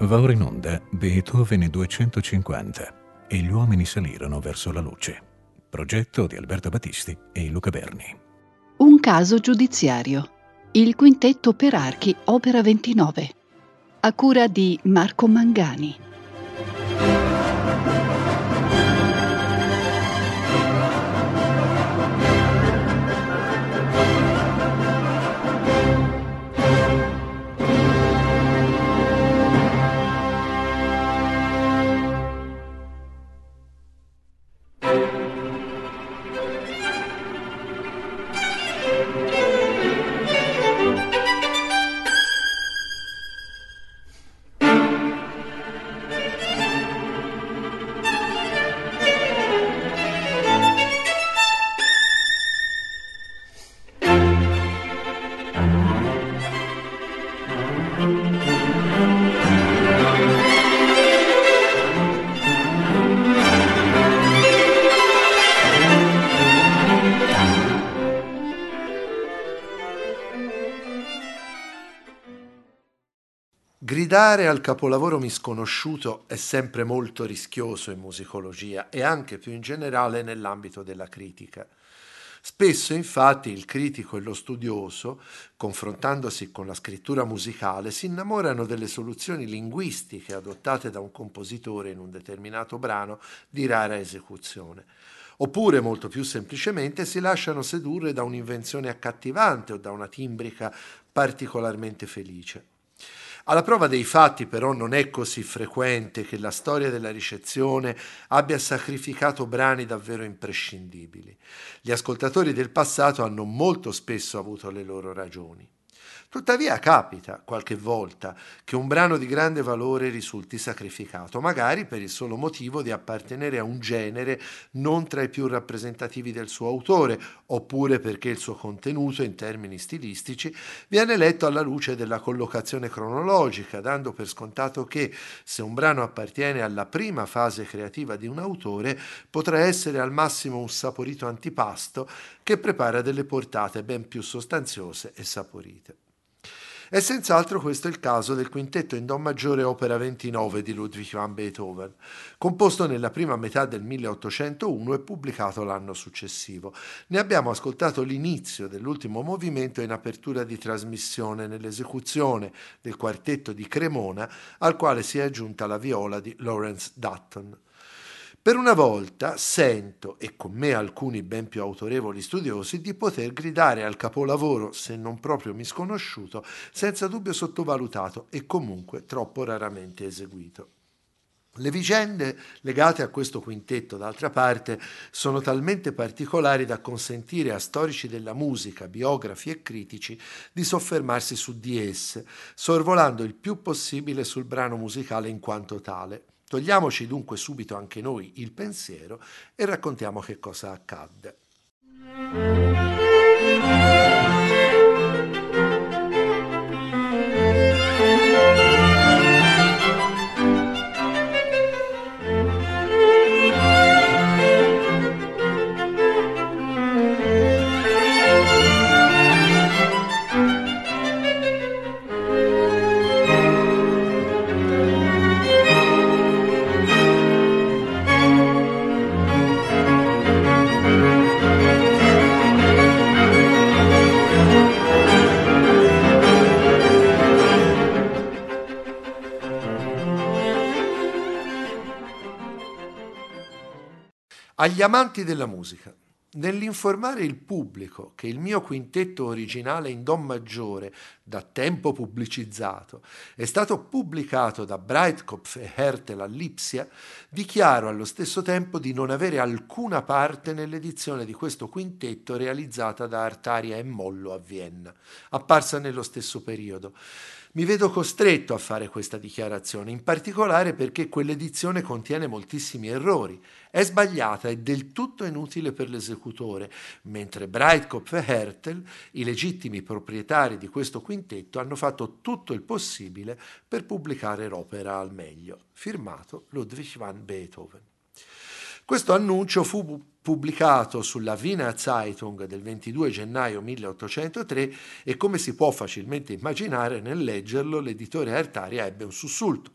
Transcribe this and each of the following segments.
Va ora in onda Beethoven 250 e gli uomini salirono verso la luce. Progetto di Alberto Battisti e Luca Berni. Un caso giudiziario. Il quintetto per archi, opera 29. A cura di Marco Mangani. Gridare al capolavoro misconosciuto è sempre molto rischioso in musicologia e anche più in generale nell'ambito della critica. Spesso infatti il critico e lo studioso, confrontandosi con la scrittura musicale, si innamorano delle soluzioni linguistiche adottate da un compositore in un determinato brano di rara esecuzione. Oppure, molto più semplicemente, si lasciano sedurre da un'invenzione accattivante o da una timbrica particolarmente felice. Alla prova dei fatti però non è così frequente che la storia della ricezione abbia sacrificato brani davvero imprescindibili. Gli ascoltatori del passato hanno molto spesso avuto le loro ragioni. Tuttavia capita qualche volta che un brano di grande valore risulti sacrificato, magari per il solo motivo di appartenere a un genere non tra i più rappresentativi del suo autore, oppure perché il suo contenuto in termini stilistici viene letto alla luce della collocazione cronologica, dando per scontato che se un brano appartiene alla prima fase creativa di un autore, potrà essere al massimo un saporito antipasto che prepara delle portate ben più sostanziose e saporite. E senz'altro questo è il caso del quintetto in Do maggiore opera 29 di Ludwig van Beethoven, composto nella prima metà del 1801 e pubblicato l'anno successivo. Ne abbiamo ascoltato l'inizio dell'ultimo movimento in apertura di trasmissione nell'esecuzione del quartetto di Cremona, al quale si è aggiunta la viola di Lawrence Dutton. Per una volta sento, e con me alcuni ben più autorevoli studiosi, di poter gridare al capolavoro, se non proprio misconosciuto, senza dubbio sottovalutato e comunque troppo raramente eseguito. Le vicende legate a questo quintetto, d'altra parte, sono talmente particolari da consentire a storici della musica, biografi e critici di soffermarsi su di esse, sorvolando il più possibile sul brano musicale in quanto tale. Togliamoci dunque subito anche noi il pensiero e raccontiamo che cosa accadde. Agli amanti della musica, nell'informare il pubblico che il mio quintetto originale in Do maggiore, da tempo pubblicizzato, è stato pubblicato da Breitkopf e Hertel a Lipsia, dichiaro allo stesso tempo di non avere alcuna parte nell'edizione di questo quintetto realizzata da Artaria e Mollo a Vienna, apparsa nello stesso periodo. Mi vedo costretto a fare questa dichiarazione, in particolare perché quell'edizione contiene moltissimi errori, è sbagliata e del tutto inutile per l'esecutore, mentre Breitkopf e Hertel, i legittimi proprietari di questo quintetto, hanno fatto tutto il possibile per pubblicare l'opera al meglio. Firmato Ludwig van Beethoven. Questo annuncio fu pubblicato sulla Wiener Zeitung del 22 gennaio 1803 e come si può facilmente immaginare nel leggerlo l'editore Artaria ebbe un sussulto.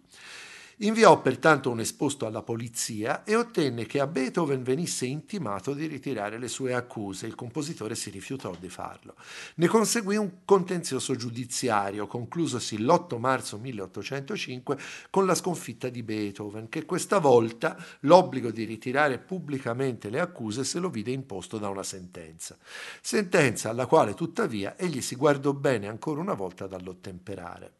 Inviò pertanto un esposto alla polizia e ottenne che a Beethoven venisse intimato di ritirare le sue accuse. Il compositore si rifiutò di farlo. Ne conseguì un contenzioso giudiziario, conclusosi l'8 marzo 1805 con la sconfitta di Beethoven, che questa volta l'obbligo di ritirare pubblicamente le accuse se lo vide imposto da una sentenza. Sentenza alla quale tuttavia egli si guardò bene ancora una volta dall'ottemperare.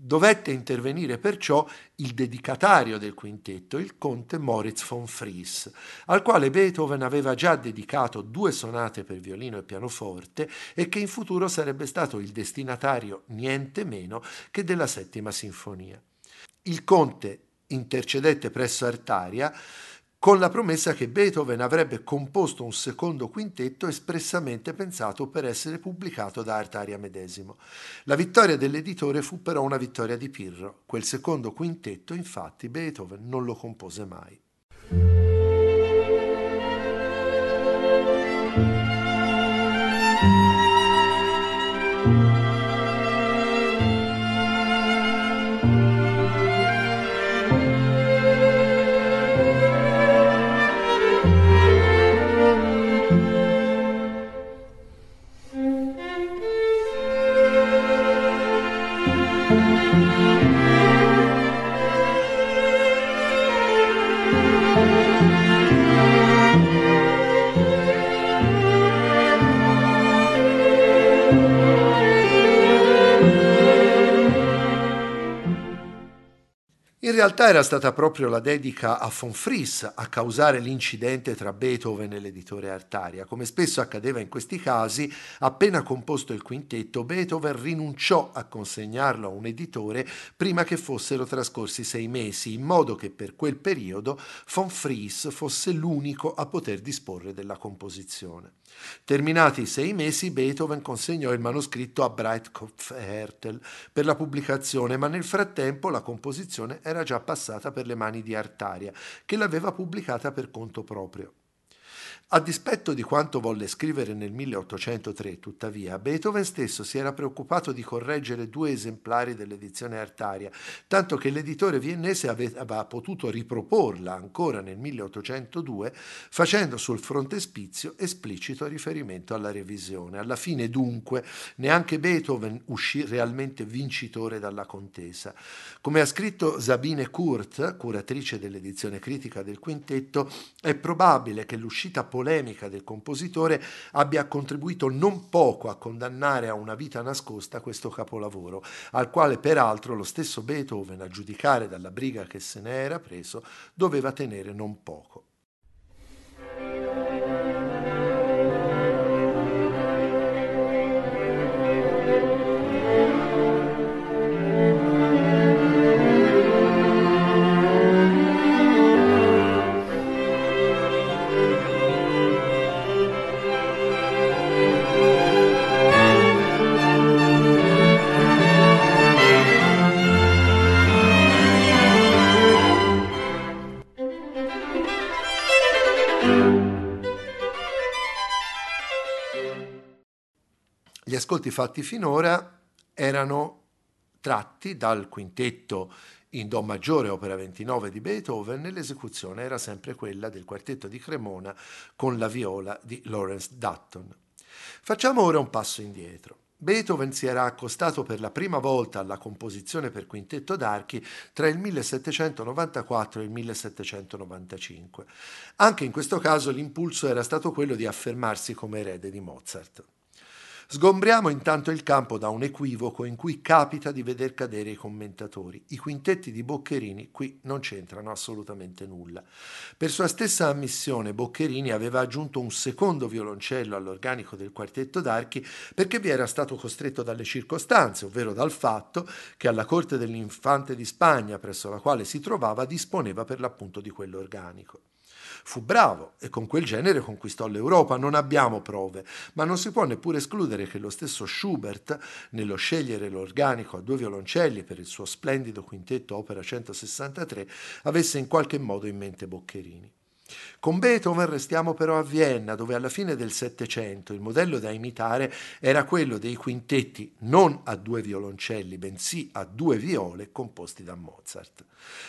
Dovette intervenire perciò il dedicatario del quintetto, il conte Moritz von Fries, al quale Beethoven aveva già dedicato due sonate per violino e pianoforte e che in futuro sarebbe stato il destinatario niente meno che della settima sinfonia. Il conte intercedette presso Artaria con la promessa che Beethoven avrebbe composto un secondo quintetto espressamente pensato per essere pubblicato da Artaria medesimo. La vittoria dell'editore fu però una vittoria di Pirro. Quel secondo quintetto, infatti, Beethoven non lo compose mai. Realtà era stata proprio la dedica a von Fries a causare l'incidente tra Beethoven e l'editore Artaria. Come spesso accadeva in questi casi, appena composto il quintetto, Beethoven rinunciò a consegnarlo a un editore prima che fossero trascorsi sei mesi, in modo che per quel periodo von Fries fosse l'unico a poter disporre della composizione. Terminati i sei mesi, Beethoven consegnò il manoscritto a Breitkopf Hertel per la pubblicazione, ma nel frattempo la composizione era già passata per le mani di Artaria, che l'aveva pubblicata per conto proprio. A dispetto di quanto volle scrivere nel 1803, tuttavia, Beethoven stesso si era preoccupato di correggere due esemplari dell'edizione Artaria, tanto che l'editore viennese aveva potuto riproporla ancora nel 1802, facendo sul frontespizio esplicito riferimento alla revisione. Alla fine, dunque, neanche Beethoven uscì realmente vincitore dalla contesa. Come ha scritto Sabine Kurt, curatrice dell'edizione critica del quintetto, è probabile che l'uscita polemica del compositore abbia contribuito non poco a condannare a una vita nascosta questo capolavoro, al quale peraltro lo stesso Beethoven, a giudicare dalla briga che se ne era preso, doveva tenere non poco. Ascolti fatti finora erano tratti dal quintetto in Do maggiore, opera 29 di Beethoven, e l'esecuzione era sempre quella del quartetto di Cremona con la viola di Lawrence Dutton. Facciamo ora un passo indietro. Beethoven si era accostato per la prima volta alla composizione per quintetto d'archi tra il 1794 e il 1795. Anche in questo caso l'impulso era stato quello di affermarsi come erede di Mozart. Sgombriamo intanto il campo da un equivoco in cui capita di veder cadere i commentatori. I quintetti di Boccherini qui non c'entrano assolutamente nulla. Per sua stessa ammissione, Boccherini aveva aggiunto un secondo violoncello all'organico del quartetto d'archi perché vi era stato costretto dalle circostanze, ovvero dal fatto che alla corte dell'infante di Spagna, presso la quale si trovava, disponeva per l'appunto di quell'organico. Fu bravo e con quel genere conquistò l'Europa. Non abbiamo prove, ma non si può neppure escludere che lo stesso Schubert, nello scegliere l'organico a due violoncelli per il suo splendido quintetto opera 163, avesse in qualche modo in mente Boccherini. Con Beethoven restiamo però a Vienna, dove alla fine del Settecento il modello da imitare era quello dei quintetti non a due violoncelli, bensì a due viole composti da Mozart.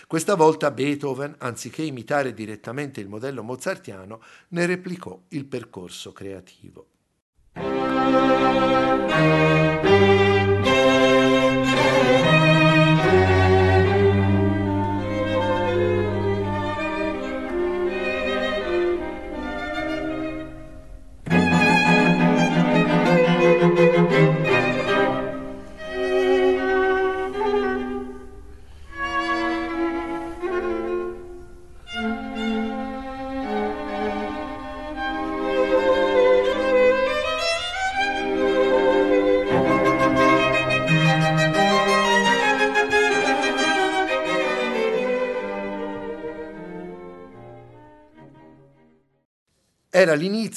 Questa volta Beethoven, anziché imitare direttamente il modello mozartiano, ne replicò il percorso creativo.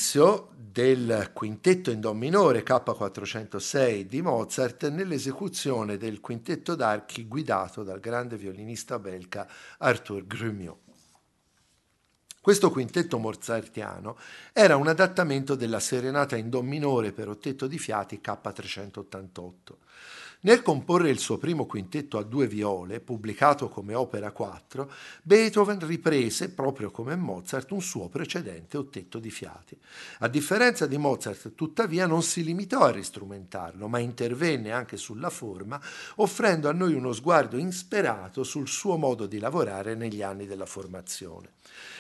L'inizio del quintetto in Do minore K406 di Mozart nell'esecuzione del quintetto d'archi guidato dal grande violinista belga Arthur Grumiaux. Questo quintetto mozartiano era un adattamento della serenata in Do minore per ottetto di fiati K388. Nel comporre il suo primo quintetto a due viole, pubblicato come opera 4, Beethoven riprese, proprio come Mozart, un suo precedente ottetto di fiati. A differenza di Mozart, tuttavia, non si limitò a ristrumentarlo, ma intervenne anche sulla forma, offrendo a noi uno sguardo insperato sul suo modo di lavorare negli anni della formazione.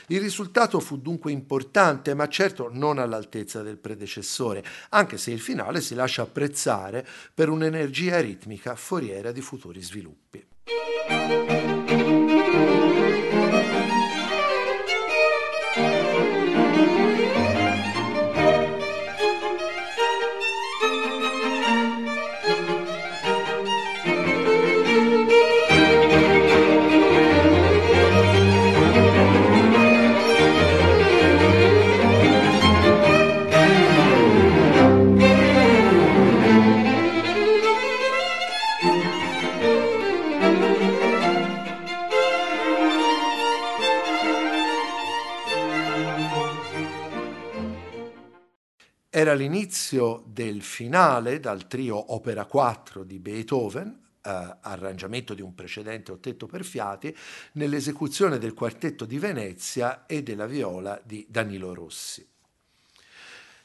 Il risultato fu dunque importante, ma certo non all'altezza del predecessore, anche se il finale si lascia apprezzare per un'energia ritmica foriera di futuri sviluppi. Era l'inizio del finale dal trio Opera 4 di Beethoven, eh, arrangiamento di un precedente ottetto per fiati, nell'esecuzione del quartetto di Venezia e della viola di Danilo Rossi.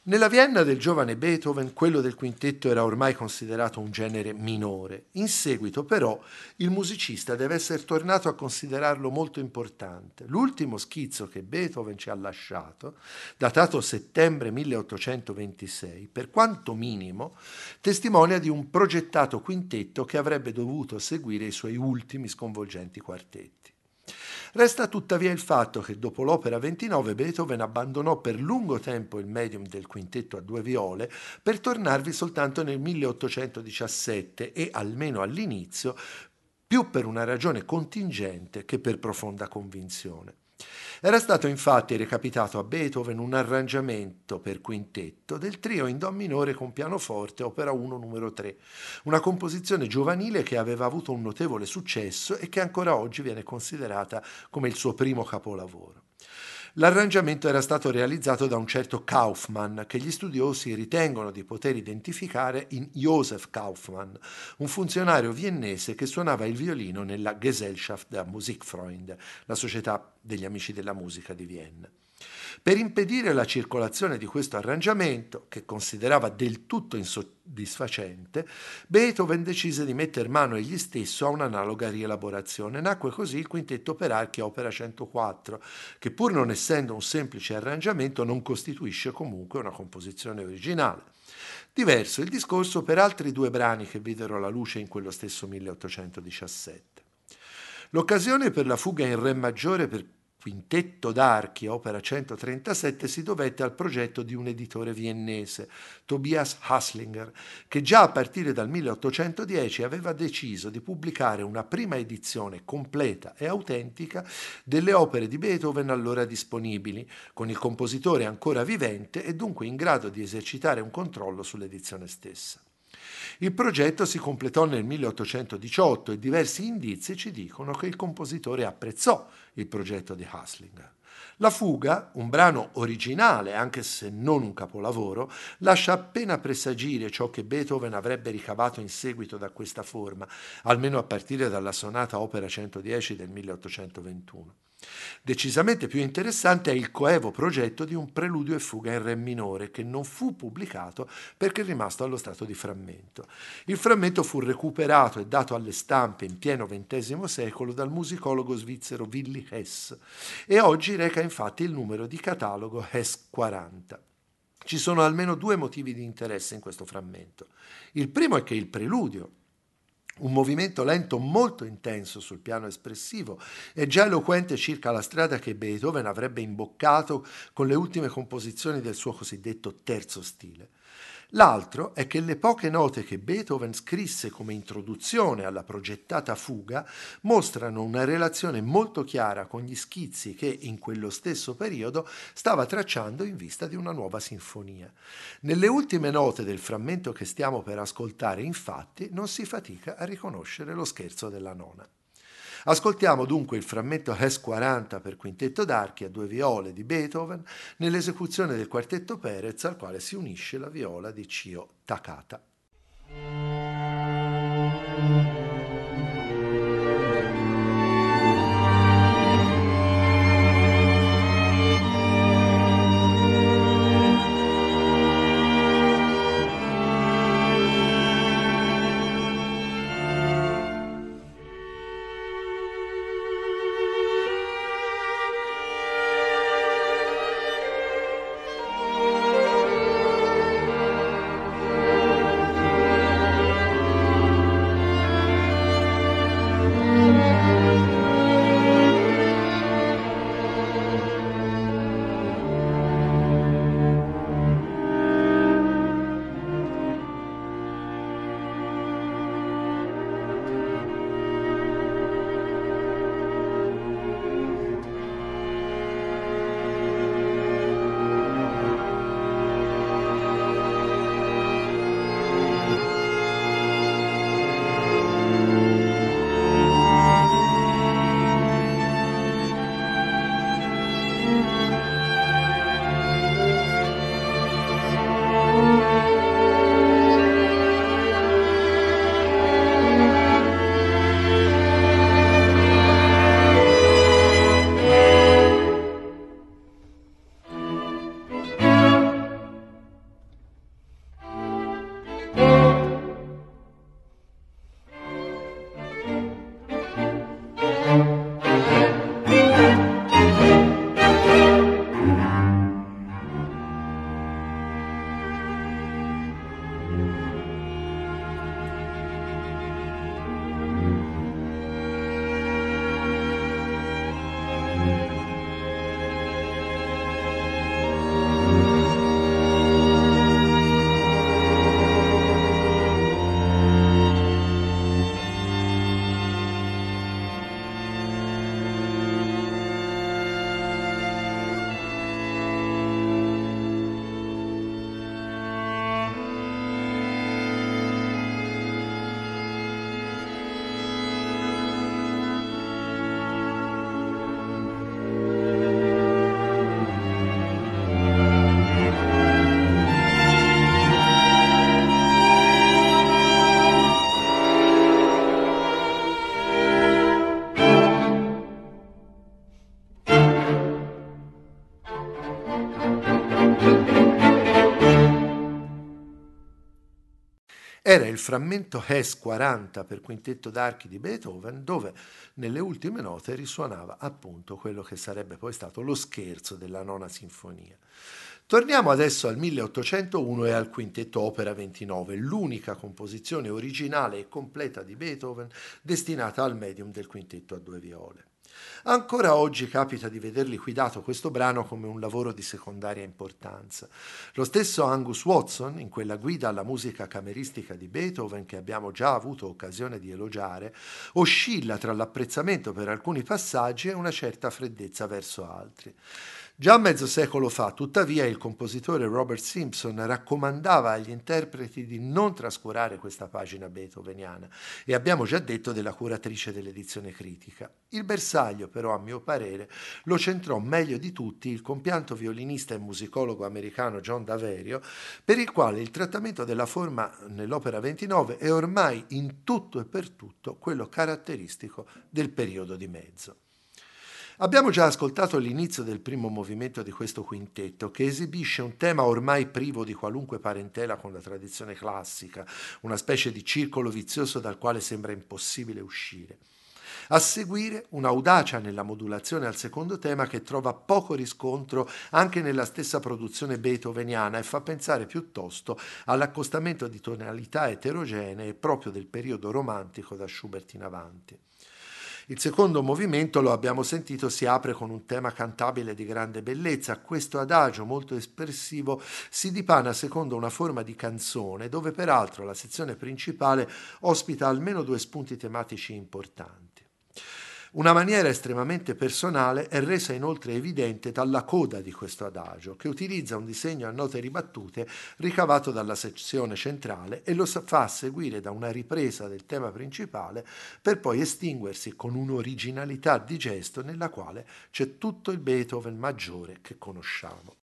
Nella Vienna del giovane Beethoven quello del quintetto era ormai considerato un genere minore. In seguito però il musicista deve essere tornato a considerarlo molto importante. L'ultimo schizzo che Beethoven ci ha lasciato, datato settembre 1826, per quanto minimo, testimonia di un progettato quintetto che avrebbe dovuto seguire i suoi ultimi sconvolgenti quartetti. Resta tuttavia il fatto che dopo l'opera 29 Beethoven abbandonò per lungo tempo il medium del quintetto a due viole per tornarvi soltanto nel 1817 e, almeno all'inizio, più per una ragione contingente che per profonda convinzione. Era stato infatti recapitato a Beethoven un arrangiamento per quintetto del trio in Do minore con pianoforte, opera 1 numero 3, una composizione giovanile che aveva avuto un notevole successo e che ancora oggi viene considerata come il suo primo capolavoro. L'arrangiamento era stato realizzato da un certo Kaufmann, che gli studiosi ritengono di poter identificare in Josef Kaufmann, un funzionario viennese che suonava il violino nella Gesellschaft der Musikfreunde, la società degli amici della musica di Vienna. Per impedire la circolazione di questo arrangiamento, che considerava del tutto insoddisfacente, Beethoven decise di metter mano egli stesso a un'analoga rielaborazione. Nacque così il quintetto per archi opera 104, che pur non essendo un semplice arrangiamento non costituisce comunque una composizione originale. Diverso il discorso per altri due brani che videro la luce in quello stesso 1817. L'occasione per la fuga in Re maggiore per Quintetto d'archi, opera 137, si dovette al progetto di un editore viennese, Tobias Haslinger, che già a partire dal 1810 aveva deciso di pubblicare una prima edizione completa e autentica delle opere di Beethoven allora disponibili, con il compositore ancora vivente e dunque in grado di esercitare un controllo sull'edizione stessa. Il progetto si completò nel 1818 e diversi indizi ci dicono che il compositore apprezzò il progetto di Haslinger. La fuga, un brano originale anche se non un capolavoro, lascia appena presagire ciò che Beethoven avrebbe ricavato in seguito da questa forma, almeno a partire dalla sonata opera 110 del 1821. Decisamente più interessante è il coevo progetto di un preludio e fuga in re minore che non fu pubblicato perché è rimasto allo stato di frammento. Il frammento fu recuperato e dato alle stampe in pieno XX secolo dal musicologo svizzero Willy Hess e oggi reca infatti il numero di catalogo Hess 40. Ci sono almeno due motivi di interesse in questo frammento. Il primo è che il preludio, un movimento lento molto intenso sul piano espressivo e già eloquente circa la strada che Beethoven avrebbe imboccato con le ultime composizioni del suo cosiddetto terzo stile. L'altro è che le poche note che Beethoven scrisse come introduzione alla progettata fuga mostrano una relazione molto chiara con gli schizzi che in quello stesso periodo stava tracciando in vista di una nuova sinfonia. Nelle ultime note del frammento che stiamo per ascoltare, infatti, non si fatica a riconoscere lo scherzo della nona. Ascoltiamo dunque il frammento Res 40 per quintetto d'archi a due viole di Beethoven nell'esecuzione del quartetto Perez al quale si unisce la viola di Cio Takata. Era il frammento Hes 40 per quintetto d'archi di Beethoven, dove nelle ultime note risuonava appunto quello che sarebbe poi stato lo scherzo della nona sinfonia. Torniamo adesso al 1801 e al quintetto Opera 29, l'unica composizione originale e completa di Beethoven destinata al medium del quintetto a due viole. Ancora oggi capita di veder liquidato questo brano come un lavoro di secondaria importanza. Lo stesso Angus Watson, in quella guida alla musica cameristica di Beethoven che abbiamo già avuto occasione di elogiare, oscilla tra l'apprezzamento per alcuni passaggi e una certa freddezza verso altri. Già mezzo secolo fa, tuttavia, il compositore Robert Simpson raccomandava agli interpreti di non trascurare questa pagina beethoveniana e abbiamo già detto della curatrice dell'edizione critica. Il bersaglio, però, a mio parere, lo centrò meglio di tutti il compianto violinista e musicologo americano John Daverio, per il quale il trattamento della forma nell'opera 29 è ormai in tutto e per tutto quello caratteristico del periodo di mezzo. Abbiamo già ascoltato l'inizio del primo movimento di questo quintetto che esibisce un tema ormai privo di qualunque parentela con la tradizione classica, una specie di circolo vizioso dal quale sembra impossibile uscire. A seguire un'audacia nella modulazione al secondo tema che trova poco riscontro anche nella stessa produzione beethoveniana e fa pensare piuttosto all'accostamento di tonalità eterogenee proprio del periodo romantico da Schubert in avanti. Il secondo movimento, lo abbiamo sentito, si apre con un tema cantabile di grande bellezza. Questo adagio molto espressivo si dipana secondo una forma di canzone, dove peraltro la sezione principale ospita almeno due spunti tematici importanti. Una maniera estremamente personale è resa inoltre evidente dalla coda di questo adagio, che utilizza un disegno a note ribattute ricavato dalla sezione centrale e lo fa seguire da una ripresa del tema principale per poi estinguersi con un'originalità di gesto nella quale c'è tutto il Beethoven maggiore che conosciamo.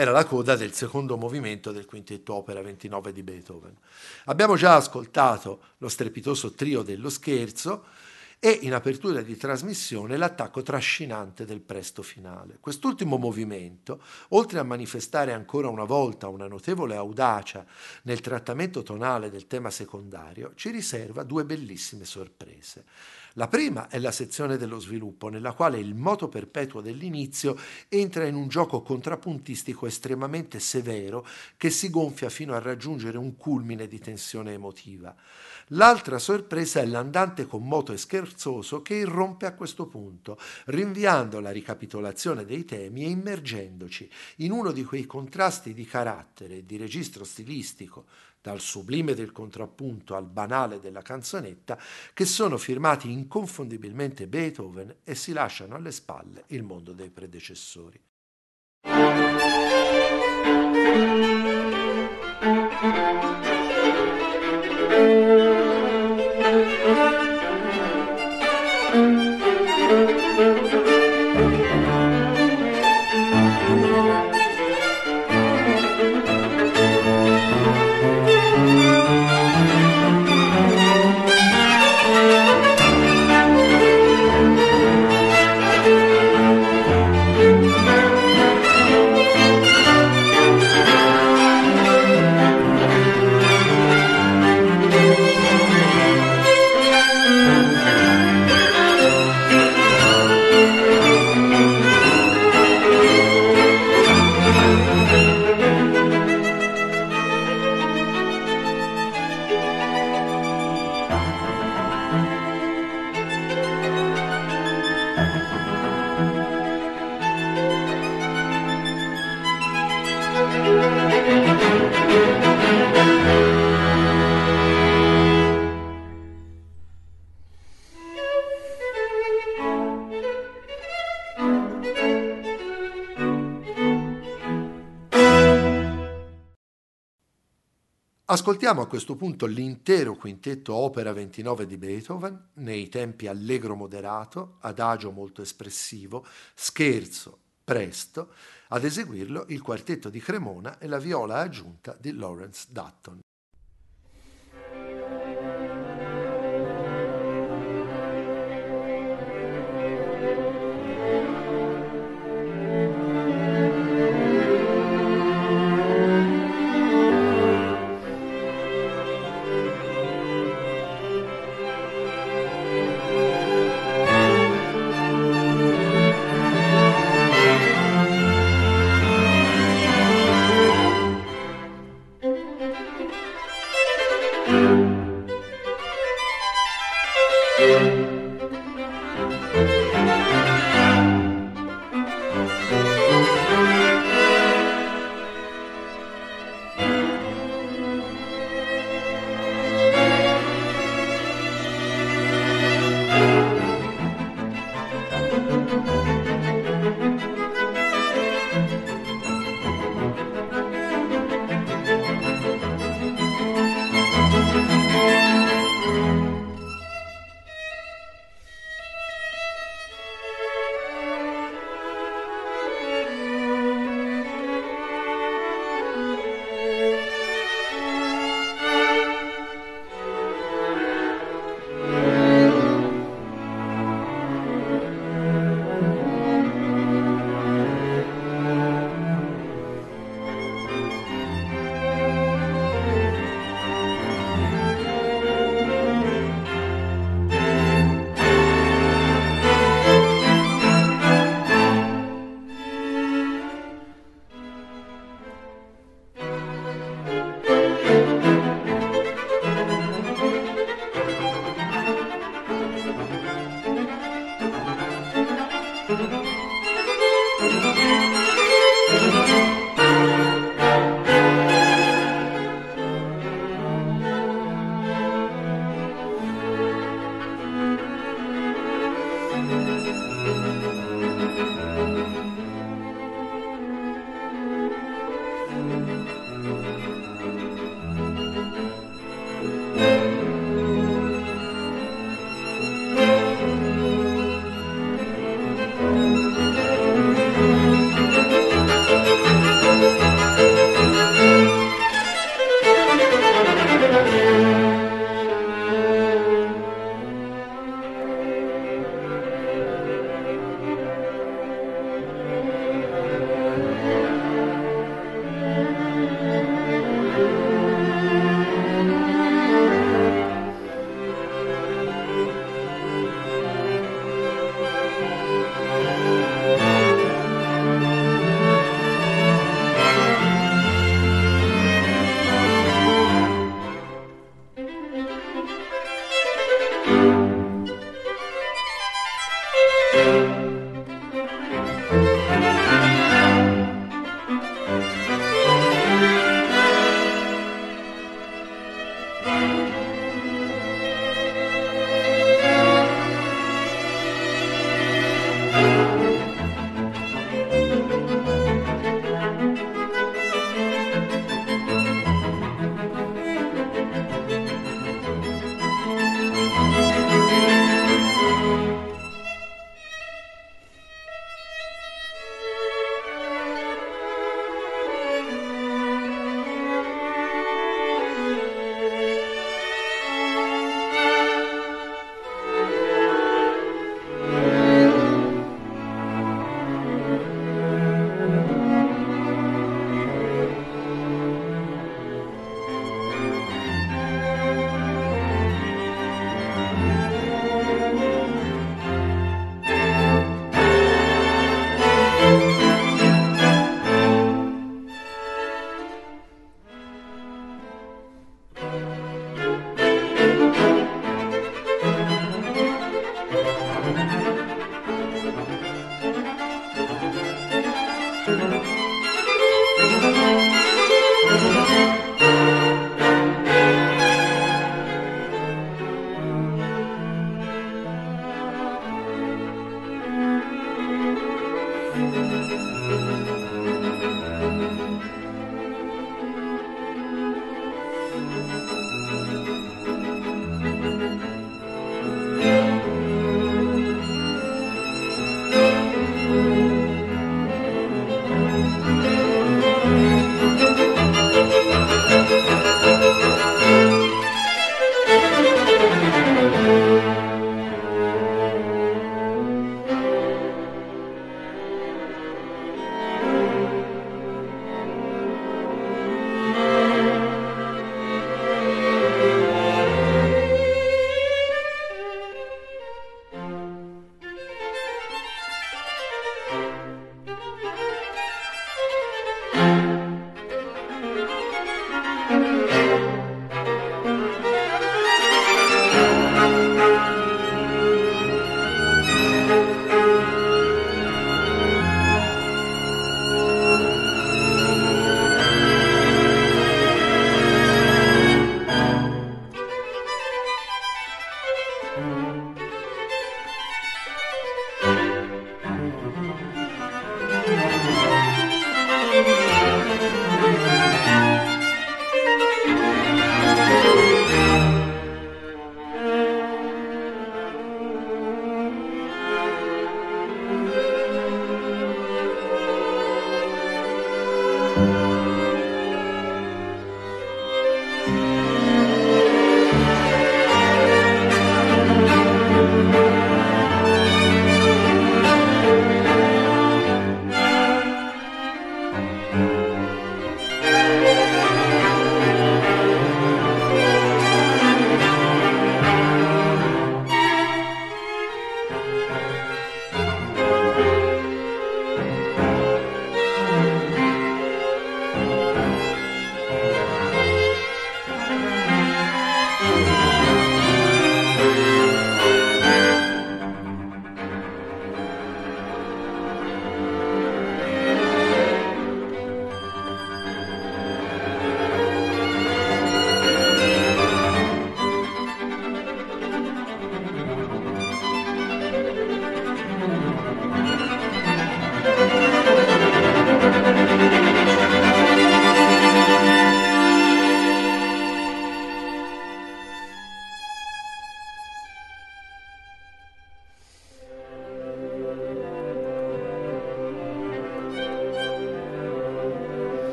Era la coda del secondo movimento del quintetto opera 29 di Beethoven. Abbiamo già ascoltato lo strepitoso trio dello scherzo e in apertura di trasmissione l'attacco trascinante del presto finale. Quest'ultimo movimento, oltre a manifestare ancora una volta una notevole audacia nel trattamento tonale del tema secondario, ci riserva due bellissime sorprese. La prima è la sezione dello sviluppo, nella quale il moto perpetuo dell'inizio entra in un gioco contrappuntistico estremamente severo che si gonfia fino a raggiungere un culmine di tensione emotiva. L'altra sorpresa è l'andante con moto e scherzoso che irrompe a questo punto, rinviando la ricapitolazione dei temi e immergendoci in uno di quei contrasti di carattere e di registro stilistico dal sublime del contrappunto al banale della canzonetta, che sono firmati inconfondibilmente Beethoven e si lasciano alle spalle il mondo dei predecessori. Ascoltiamo a questo punto l'intero quintetto Opera 29 di Beethoven, nei tempi allegro moderato, adagio molto espressivo, scherzo, presto, ad eseguirlo il quartetto di Cremona e la viola aggiunta di Lawrence Dutton.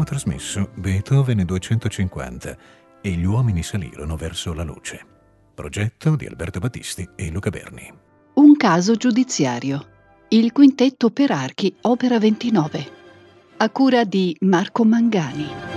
Abbiamo trasmesso Beethoven 250 e gli uomini salirono verso la luce. Progetto di Alberto Battisti e Luca Berni. Un caso giudiziario. Il quintetto per archi, opera 29. A cura di Marco Mangani.